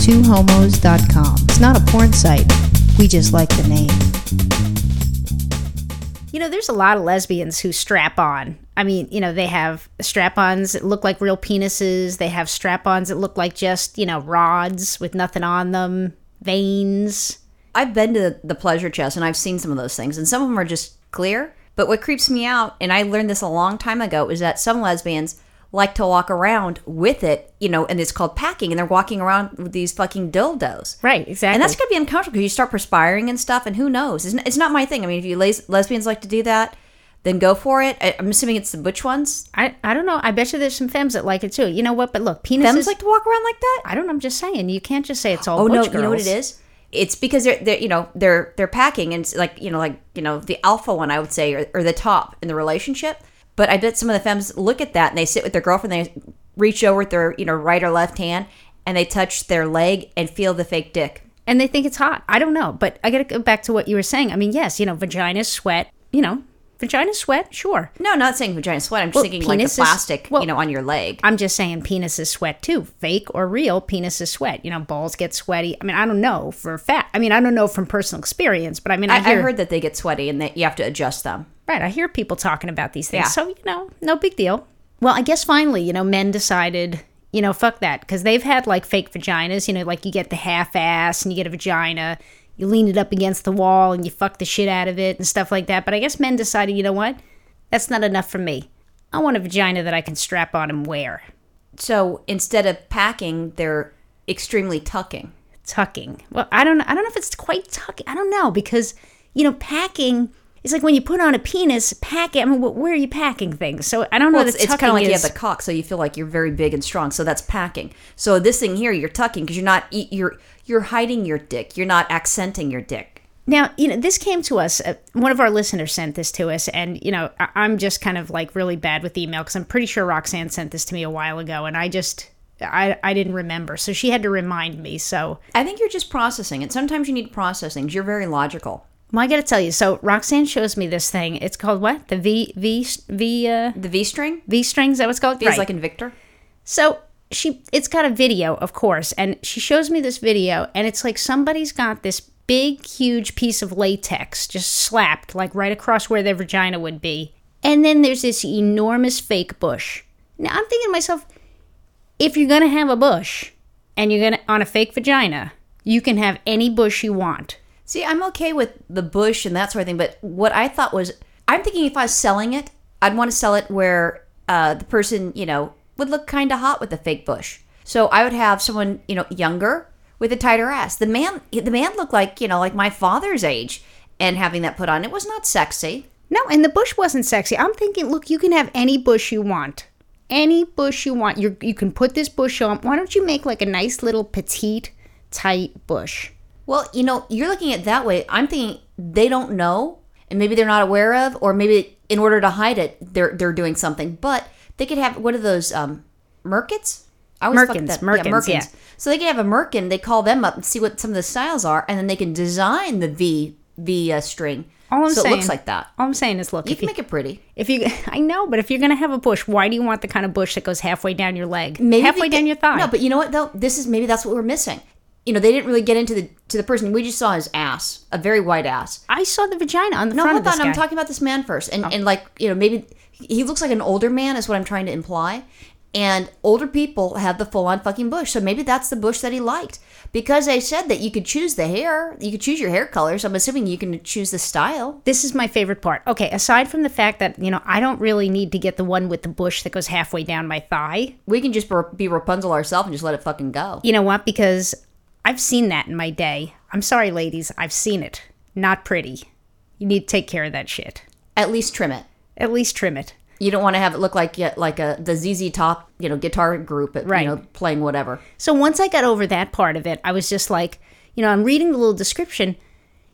twohomos.com. It's not a porn site. We just like the name. You know, there's a lot of lesbians who strap on. I mean, you know, they have strap ons that look like real penises. They have strap ons that look like just, you know, rods with nothing on them, veins. I've been to the pleasure chest and I've seen some of those things, and some of them are just clear. But what creeps me out, and I learned this a long time ago, is that some lesbians like to walk around with it, you know, and it's called packing, and they're walking around with these fucking dildos. Right, exactly. And that's going to be uncomfortable because you start perspiring and stuff, and who knows? It's, it's not my thing. I mean, if you les- lesbians like to do that, then go for it. I- I'm assuming it's the butch ones. I, I don't know. I bet you there's some femmes that like it too. You know what? But look, penises. Femmes like to walk around like that. I don't know. I'm just saying. You can't just say it's all Oh no, butch you know what it is? It's because they're, they're you know they're they're packing and it's like you know like you know the alpha one I would say or, or the top in the relationship. But I bet some of the femmes look at that and they sit with their girlfriend. They reach over with their you know right or left hand and they touch their leg and feel the fake dick. and they think it's hot. I don't know, but I got to go back to what you were saying. I mean, yes, you know, vagina sweat. You know, vagina sweat. Sure. No, not saying vagina sweat. I'm just Well, thinking like the plastic well- you know on your leg. I'm just saying penises sweat too, fake or real. Penises sweat. You know, balls get sweaty. I mean, I don't know for a fact. I mean, I don't know from personal experience, but I mean, I, I, I heard that they get sweaty and that you have to adjust them. Right. I hear people talking about these things. Yeah. So you know, no big deal. Well, I guess finally, you know, men decided, you know, fuck that, because they've had like fake vaginas. You know, like you get the half ass and you get a vagina. You lean it up against the wall and you fuck the shit out of it and stuff like that. But I guess men decided, you know what? That's not enough for me. I want a vagina that I can strap on and wear. So instead of packing, they're extremely tucking. tucking. Well, I don't I don't know if it's quite tucking. I don't know because you know packing is like when you put on a penis, pack it. I mean, wh- where are you packing things? So I don't know. Well, it's, it's kind of like you have the cock, so you feel like you're very big and strong. So that's packing. So this thing here, you're tucking because you're not you're you're hiding your dick. You're not accenting your dick. Now, you know, this came to us. Uh, one of our listeners sent this to us, and you know, I- I'm just kind of like really bad with email because I'm pretty sure Roxanne sent this to me a while ago, and I just I I didn't remember, so she had to remind me. So I think you're just processing it. Sometimes you need processing. You're very logical. Well, I got to tell you. So Roxanne shows me this thing. It's called what? The V V V uh, The V string V string. Is that what's called? feels Right. like in Victor. So she it's got a video, of course, and she shows me this video and it's like somebody's got this big huge piece of latex just slapped like right across where their vagina would be. And then there's this enormous fake bush. Now I'm thinking to myself, if you're going to have a bush and you're to on a fake vagina, you can have any bush you want. See, I'm okay with the bush and that sort of thing, but what I thought was, I'm thinking if I was selling it, I'd want to sell it where uh, the person, you know, would look kind of hot with the fake bush. So I would have someone, you know, younger with a tighter ass. The man, the man looked like, you know, like my father's age, and having that put on, it was not sexy. No, and the bush wasn't sexy. I'm thinking, look, you can have any bush you want. Any bush you want. You you can put this bush on. Why don't you make like a nice little petite, tight bush? Well, you know, you're looking at it that way. I'm thinking they don't know, and maybe they're not aware of, or maybe in order to hide it, they're they're doing something. But they could have what are those um, merkits? I always Merkins, that- merkins, yeah. So they can have a merkin. They call them up and see what some of the styles are, and then they can design the V V uh, string. All I'm so saying, it looks like that. All I'm saying is, look, You if can you, make it pretty. if you, I know, but if you're gonna have a bush, why do you want the kind of bush that goes halfway down your leg, Maybe halfway down your thigh? No, but you know what though? This is maybe that's what we're missing. You know, they didn't really get into the to the person. We just saw his ass, a very white ass. I saw the vagina on the No, front hold of this on. I'm talking about this man first, and oh. and like you know maybe he looks like an older man is what I'm trying to imply. And older people have the full on fucking bush, so maybe that's the bush that he liked because they said that you could choose the hair, you could choose your hair colors. I'm assuming you can choose the style. this is my favorite part. Okay, aside from the fact that you know I don't really need to get the one with the bush that goes halfway down my thigh. We can just be Rapunzel ourselves and just let it fucking go. You know what? Because I've seen that in my day. I'm sorry, ladies. I've seen it. Not pretty. You need to take care of that shit. At least trim it. At least trim it. You don't want to have it look like like a the ZZ Top, you know, guitar group, at, Right. you know, playing whatever. So once I got over that part of it, I was just like, you know, I'm reading the little description.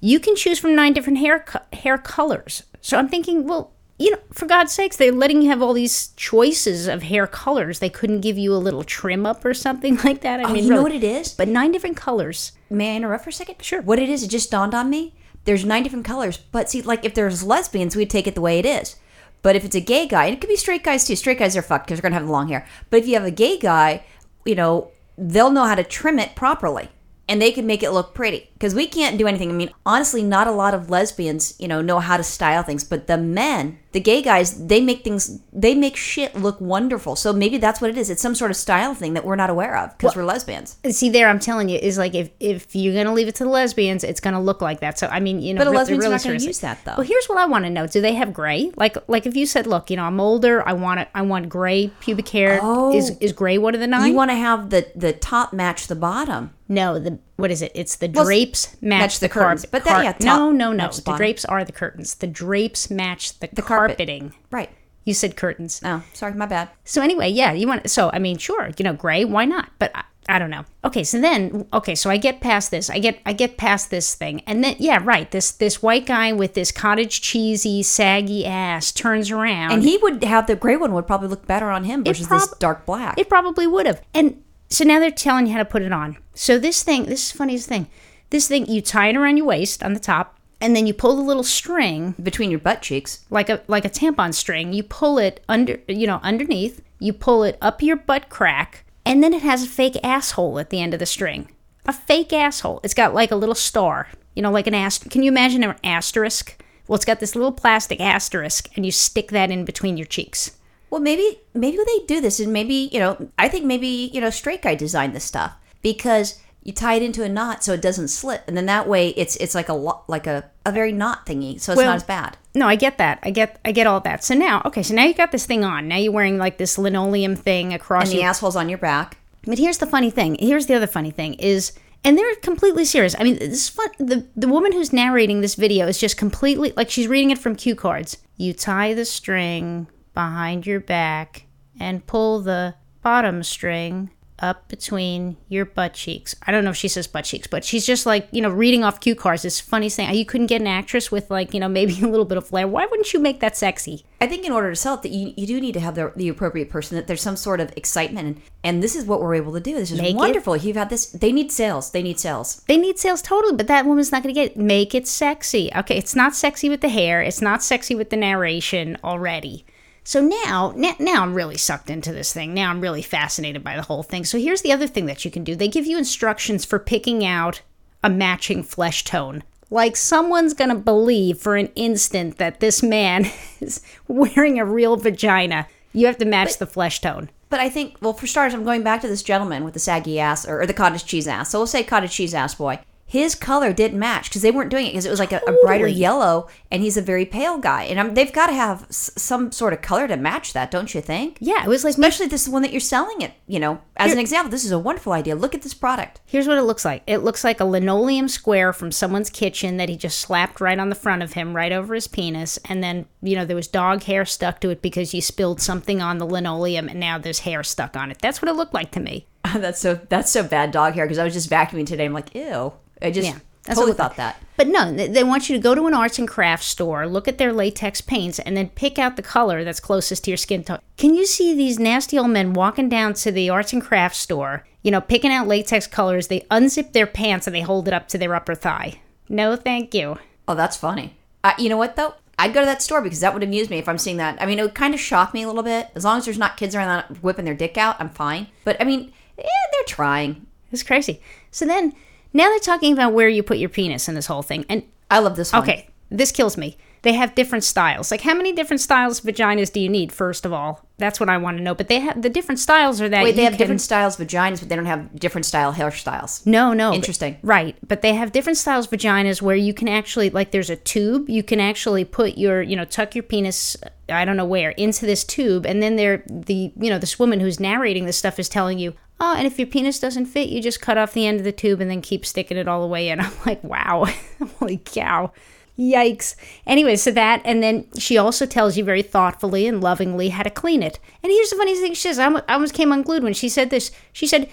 You can choose from nine different hair co- hair colors. So I'm thinking, well, you know, for God's sakes, they're letting you have all these choices of hair colors. They couldn't give you a little trim up or something like that. I Oh, mean, you know what it is? But nine different colors. May I interrupt for a second? Sure. What it is, it just dawned on me. There's nine different colors, but see, like if there's lesbians, we'd take it the way it is. But if it's a gay guy, and it could be straight guys too. Straight guys are fucked because they're gonna have long hair. But if you have a gay guy, you know, they'll know how to trim it properly and they can make it look pretty because we can't do anything. I mean, honestly, not a lot of lesbians, you know, know how to style things, but the men, the gay guys, they make things, they make shit look wonderful. So maybe that's what it is. It's some sort of style thing that we're not aware of because we're lesbians. See, there, I'm telling you, is like if if you're gonna leave it to the lesbians, it's gonna look like that. So I mean, you know, But a lesbian's really not going to seriously. use that though. Well, here's what I want to know: Do they have gray? Like, like if you said, "Look, you know, I'm older. I want it. I want gray pubic hair." Oh. Is is gray one of the nine? you want to have the the top match the bottom. no, the what is it? It's the Well, drapes match, match the, the curtains. carpet. But that- yeah, no, top no, no. match the The drapes are the curtains. The drapes match the, The carpet. carpeting. Right. You said curtains. Oh, sorry, my bad. So anyway, yeah, you want so I mean, sure, you know, gray, why not? But I, I don't know. Okay, so then okay, so I get past this. I get I get past this thing. And then yeah, right, this this white guy with this cottage cheesy, saggy ass turns around. And he would have the gray one would probably look better on him versus this dark black. it probably would have. And so now they're telling you how to put it on. So this thing, this is the funniest thing. This thing you tie it around your waist on the top, and then you pull the little string between your butt cheeks. like a like a tampon string. You pull it under, you know, underneath. You pull it up your butt crack, and then it has a fake asshole at the end of the string. A fake asshole. It's got like a little star, you know, like an ast. Can you imagine an asterisk? Well, it's got this little plastic asterisk, and you stick that in between your cheeks. Well, maybe maybe they do this, and maybe you know, I think maybe you know, straight guy designed this stuff because you tie it into a knot so it doesn't slip, and then that way it's it's like a lo- like a a very knot thingy, so it's Well, not as bad. No, I get that. I get I get all that. So now, okay, so now you got this thing on. Now you're wearing like this linoleum thing across And the your asshole's on your back. But here's the funny thing. Here's the other funny thing is, and they're completely serious. I mean, this is fun. The the woman who's narrating this video is just completely like she's reading it from cue cards. You tie the string behind your back and pull the bottom string up between your butt cheeks. I don't know if she says butt cheeks, but she's just like, you know, reading off cue cards. This funny thing. You couldn't get an actress with like, you know, maybe a little bit of flair. Why wouldn't you make that sexy? I think in order to sell it, that you, you do need to have the, the appropriate person. That there's some sort of excitement, and, and this is what we're able to do. This is Make it- wonderful. You've had this. They need sales. They need sales. They need sales totally, but that woman's not going to get it. Make it sexy. Okay, it's not sexy with the hair. It's not sexy with the narration already. So now, now, now I'm really sucked into this thing. Now I'm really fascinated by the whole thing. So here's the other thing that you can do. They give you instructions for picking out a matching flesh tone. Like someone's to believe for an instant that this man is wearing a real vagina. You have to match the flesh tone. But I think, well, for starters, I'm going back to this gentleman with the saggy ass or, or the cottage cheese ass. So we'll say cottage cheese ass boy. His color didn't match because they weren't doing it because it was like a, a brighter yellow, and he's a very pale guy. And I'm, they've got to have s- some sort of color to match that, don't you think? Yeah, it was like Especially this one that you're selling it. You know, as an example, this is a wonderful idea. Look at this product. Here's what it looks like. It looks like a linoleum square from someone's kitchen that he just slapped right on the front of him, right over his penis. And then, you know, there was dog hair stuck to it because you spilled something on the linoleum and now there's hair stuck on it. That's what it looked like to me. that's so that's so bad dog hair because I was just vacuuming today. I'm like, ew. I just Yeah, that's totally thought that. But no, they- they want you to go to an arts and crafts store, look at their latex paints, and then pick out the color that's closest to your skin tone. Can you see these nasty old men walking down to the arts and crafts store, you know, picking out latex colors? They unzip their pants and they hold it up to their upper thigh. No, thank you. Oh, that's funny. Uh, you know what though? I'd go to that store because that would amuse me if I'm seeing that. I mean, it would kind of shock me a little bit. As long as there's not kids around that whipping their dick out, I'm fine. But I mean, eh, they're trying. It's crazy. So then, now they're talking about where you put your penis in this whole thing. And I love this one. okay, this kills me. They have different styles. Like, how many different styles of vaginas do you need? First of all, that's what I want to know. But they have the different styles are that Wait, they have can- different styles of vaginas, but they don't have different style hairstyles. No, no. but- Interesting. right. But they have different styles of vaginas where you can actually, like, there's a tube. You can actually put your, you know, tuck your penis, I don't know where, into this tube. And then there, the, you know, this woman who's narrating this stuff is telling you, oh, and if your penis doesn't fit, you just cut off the end of the tube and then keep sticking it all the way in. I'm like, wow. Holy cow. Yikes. Anyway, so that, and then she also tells you very thoughtfully and lovingly how to clean it. And here's the funny thing she says I I almost came unglued when she said this. She said,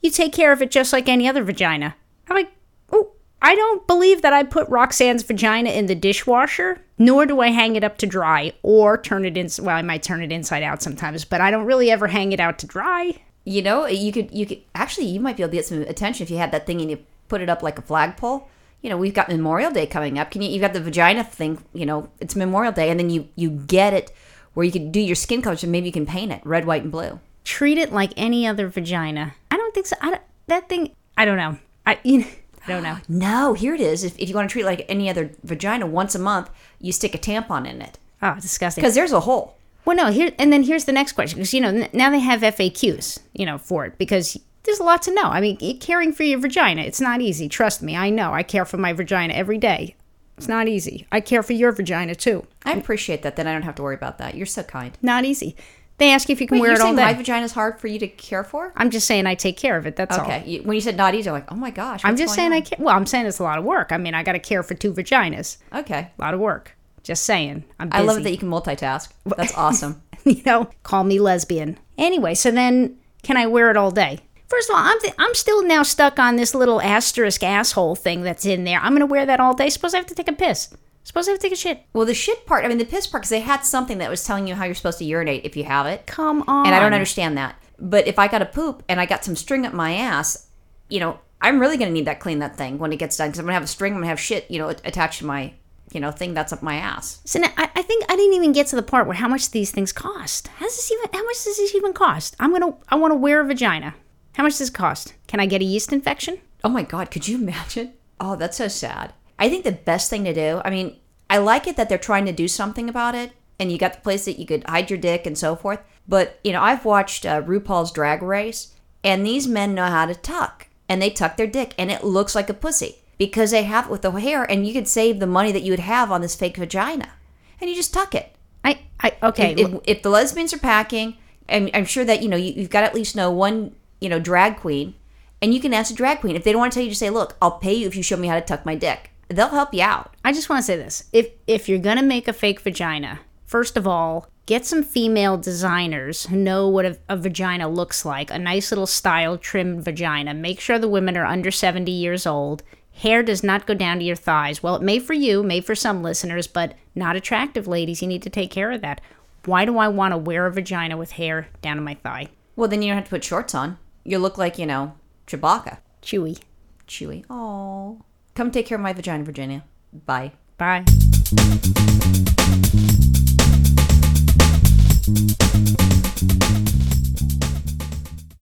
You take care of it just like any other vagina. I'm like, Oh, I don't believe that I put Roxanne's vagina in the dishwasher, nor do I hang it up to dry or turn it in. Well, I might turn it inside out sometimes, but I don't really ever hang it out to dry. You know, you could you could actually you might be able to get some attention if you had that thing and you put it up like a flagpole. You know, we've got Memorial Day coming up. Can you? You've got the vagina thing. You know, it's Memorial Day, and then you you get it where you could do your skin colors and maybe you can paint it red, white, and blue. Treat it like any other vagina. I don't don't think so. I don't, that thing. I don't know. I you know, I don't know. No, here it is. If, if you want to treat it like any other vagina, once a month, you stick a tampon in it Oh, disgusting. because there's a hole. Well, no. Here and then here's the next question because you know n- now they have FAQs, you know, for it because there's a lot to know. I mean, caring for your vagina, it's not easy. Trust me, I know. I care for my vagina every day. It's not easy. I care for your vagina too. I appreciate that. Then I don't have to worry about that. You're so kind. Not easy. They ask you if you can Wait, wear you're it all saying day. my vagina is hard for you to care for? I'm just saying I take care of it. That's all. Okay. When you said not easy, I'm like, oh my gosh. I'm just saying I on? care. Well, I'm saying it's a lot of work. I mean, I got to care for two vaginas. Okay. A lot of work. Just saying. I'm busy. I love it that you can multitask. That's awesome. you know, call me lesbian. Anyway, so then can I wear it all day? First of all, I'm, th- I'm still now stuck on this little asterisk asshole thing that's in there. I'm going to wear that all day. Suppose I have to take a piss. Suppose I have to take a shit. well, the shit part, I mean, the piss part, because they had something that was telling you how you're supposed to urinate if you have it. Come on. And I don't understand that. But if I got to poop and I got some string up my ass, you know, I'm really going to need that clean that thing when it gets done because I'm going to have a string, I'm going to have shit, you know, attached to my, you know, thing that's up my ass. So now, I, I think I didn't even get to the part where how much these things cost. How does this even? How much does this even cost? I'm gonna. I want to wear a vagina. How much does it cost? Can I get a yeast infection? Oh my God, could you imagine? Oh, that's so sad. I think the best thing to do, I mean, I like it that they're trying to do something about it and you got the place that you could hide your dick and so forth. But, you know, I've watched uh, RuPaul's Drag Race and these men know how to tuck and they tuck their dick and it looks like a pussy because they have it with the hair and you could save the money that you would have on this fake vagina and you just tuck it. I. I. Okay. If, if the lesbians are packing, and I'm sure that, you know, you, you've got to at least know one, you know, drag queen and you can ask a drag queen. If they don't want to tell you, just say, look, I'll pay you if you show me how to tuck my dick. They'll help you out. I just want to say this: if if you're gonna make a fake vagina, first of all, get some female designers who know what a, a vagina looks like. A nice little style trimmed vagina. Make sure the women are under 70 years old. Hair does not go down to your thighs. Well, it may for you, may for some listeners, but not attractive ladies. You need to take care of that. Why do I want to wear a vagina with hair down to my thigh? Well, then you don't have to put shorts on. You look like, you know, Chewbacca. Chewy. Chewy. Oh. Come take care of my vagina, Virginia. Bye. Bye.